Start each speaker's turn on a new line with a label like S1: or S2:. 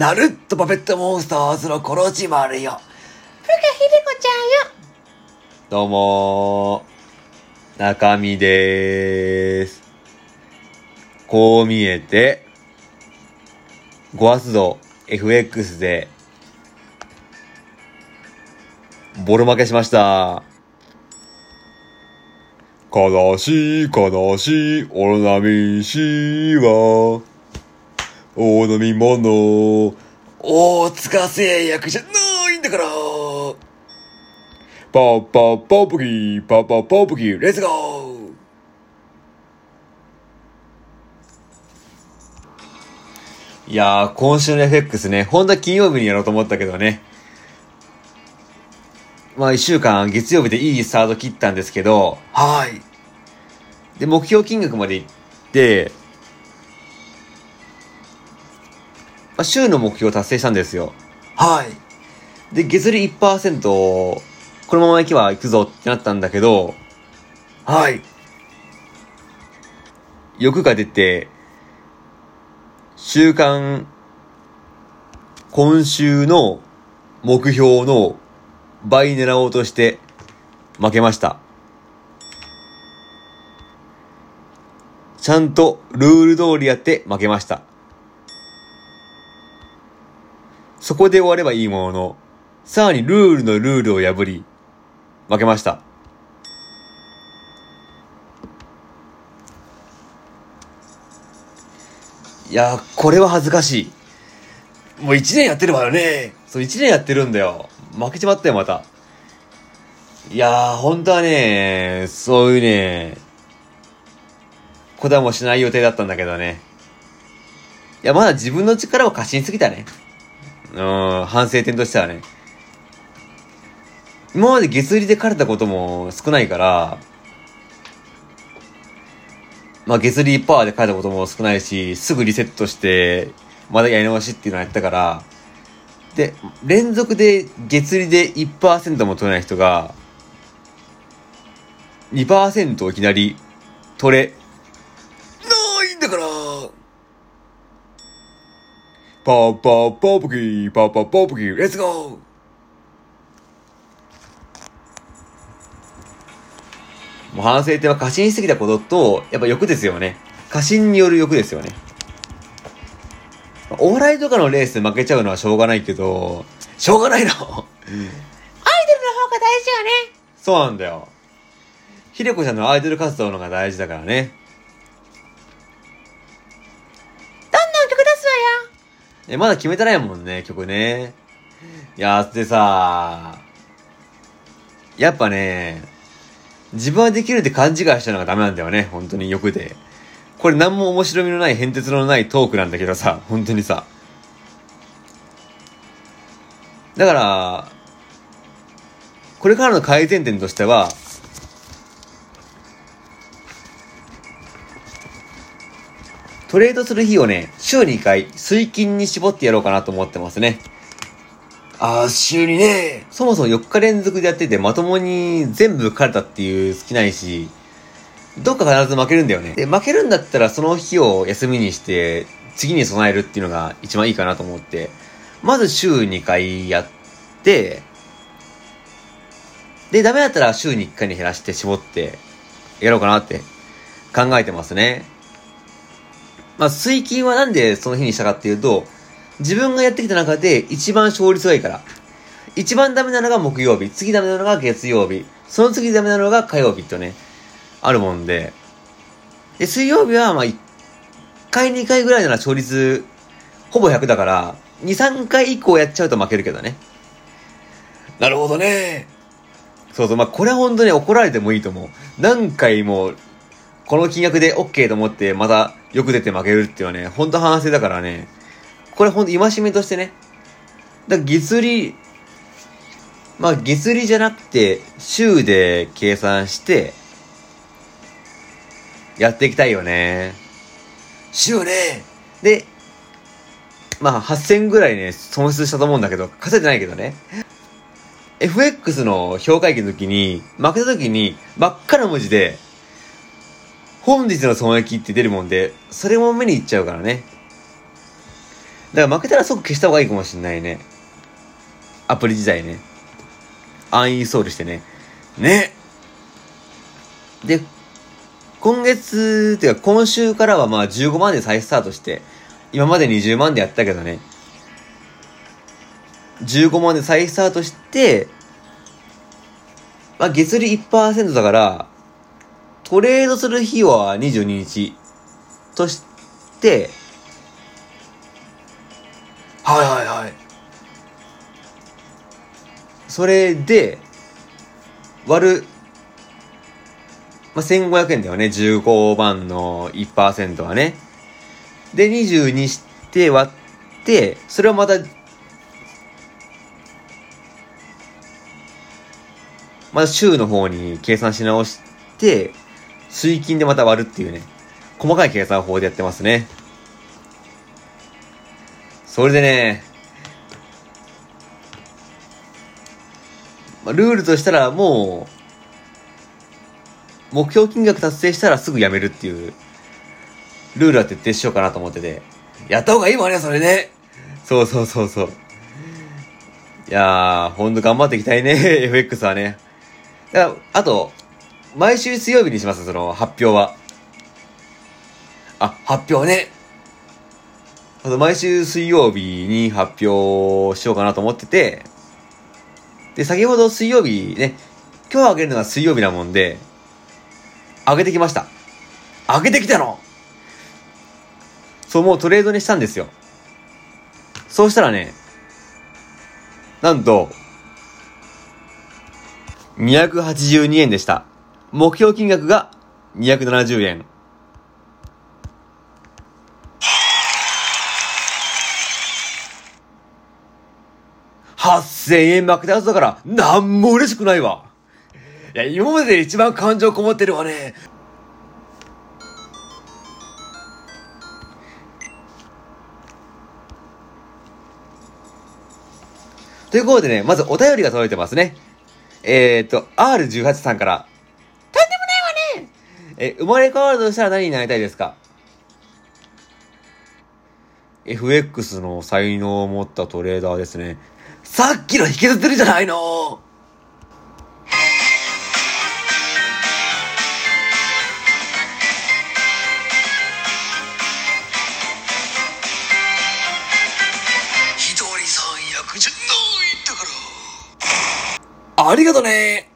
S1: ナルットパペットモンスターズのコロチマルよ。
S2: ふかひでこちゃんよ。
S3: どうもー、中身でーす。こう見えて、ゴアスド FX で、ボロ負けしました。悲しい悲しいオロナミン C は、お飲み物、
S1: 大塚製薬じゃないんだから。
S3: パッパッパップキー、パッパッパップキー、
S1: レッツゴー
S3: いやー、今週の FX ね、本当は金曜日にやろうと思ったけどね。まあ一週間、月曜日でいいスタート切ったんですけど、
S1: はい。
S3: で、目標金額まで行って、あ、週の目標を達成したんですよ。
S1: はい。
S3: で、月利1%、このまま行けば行くぞってなったんだけど、
S1: はい。
S3: 欲が出て、週間、今週の目標の倍狙おうとして負けました。ちゃんとルール通りやって負けました。そこで終わればいいものの、さらにルールのルールを破り、負けました。いや、これは恥ずかしい。
S1: もう一年やってるわよね。
S3: そう、一年やってるんだよ。負けちまったよ、また。いやー、本当はね、そういうね、ことはもしない予定だったんだけどね。いや、まだ自分の力を過信しすぎたね。うん、反省点としてはね。今まで月売りで枯れたことも少ないから、まあ月利1%で書いたことも少ないし、すぐリセットして、まだやり直しっていうのをやったから、で、連続で月利で1%も取れない人が、2%をいきなり取れ、パーパーパープキー、パーパーパープキー、
S1: レッツゴー
S3: もう反省点は過信しすぎたことと、やっぱ欲ですよね。過信による欲ですよね。お笑いとかのレースで負けちゃうのはしょうがないけど、
S1: しょうがないの。
S2: アイドルの方が大事よね。
S3: そうなんだよ。ひでこちゃんのアイドル活動のが大事だからね。え、まだ決めてないもんね、曲ね。いやー、でさやっぱね、自分はできるって勘違いしたのがダメなんだよね、本当に欲で。これ何も面白みのない変哲のないトークなんだけどさ、本当にさ。だから、これからの改善点としては、トレードする日をね、週に1回、水金に絞ってやろうかなと思ってますね。
S1: あー、週にね。
S3: そもそも4日連続でやってて、まともに全部枯れたっていう好きないし、どっか必ず負けるんだよね。で、負けるんだったらその日を休みにして、次に備えるっていうのが一番いいかなと思って、まず週2回やって、で、ダメだったら週に1回に減らして絞って、やろうかなって考えてますね。まあ、水金はなんでその日にしたかっていうと、自分がやってきた中で一番勝率がいいから。一番ダメなのが木曜日、次ダメなのが月曜日、その次ダメなのが火曜日とね、あるもんで。で、水曜日はまあ1回2回ぐらいなら勝率ほぼ100だから、2、3回以降やっちゃうと負けるけどね。
S1: なるほどね。
S3: そうそう、まあこれは本当に怒られてもいいと思う。何回も、この金額で OK と思って、またよく出て負けるっていうのはね、本当反省だからね、これ本当戒めとしてね。だから月利、まあ月利じゃなくて、週で計算して、やっていきたいよね。
S1: 週ね。
S3: で、まあ8000ぐらいね、損失したと思うんだけど、稼いでないけどね。FX の評価益の時に、負けた時に、真っ赤な文字で、本日の損益って出るもんで、それも目にいっちゃうからね。だから負けたら即消した方がいいかもしんないね。アプリ自体ね。アンインストールしてね。
S1: ね。
S3: で、今月、ていうか今週からはまあ15万で再スタートして、今まで20万でやったけどね。15万で再スタートして、まあ月利1%だから、トレードする日は22日として、
S1: はいはいはい。
S3: それで、割る、まあ、1500円だよね。15万の1%はね。で、20にして割って、それをまた、また週の方に計算し直して、水金でまた割るっていうね。細かい計算法でやってますね。それでね、まあ、ルールとしたらもう、目標金額達成したらすぐやめるっていう、ルールは徹底しようかなと思ってて。
S1: やった方がいいわね、それね。
S3: そうそうそうそう。いやー、ほんと頑張っていきたいね、FX はね。だから、あと、毎週水曜日にします、その発表は。
S1: あ、発表ね。
S3: あと、毎週水曜日に発表しようかなと思ってて、で、先ほど水曜日ね、今日あげるのが水曜日なもんで、上げてきました。
S1: 開けてきたの。
S3: そう、もうトレードにしたんですよ。そうしたらね、なんと、282円でした。目標金額が270円。8000円負けたはずだから、なんも嬉しくないわ。
S1: いや、今までで一番感情こもってるわね。
S3: ということでね、まずお便りが届いてますね。えーと、R18 さんから。え、生まれ変わるとしたら何になりたいですか ?FX の才能を持ったトレーダーですね。
S1: さっきの引きずってるじゃないの。ありがとね。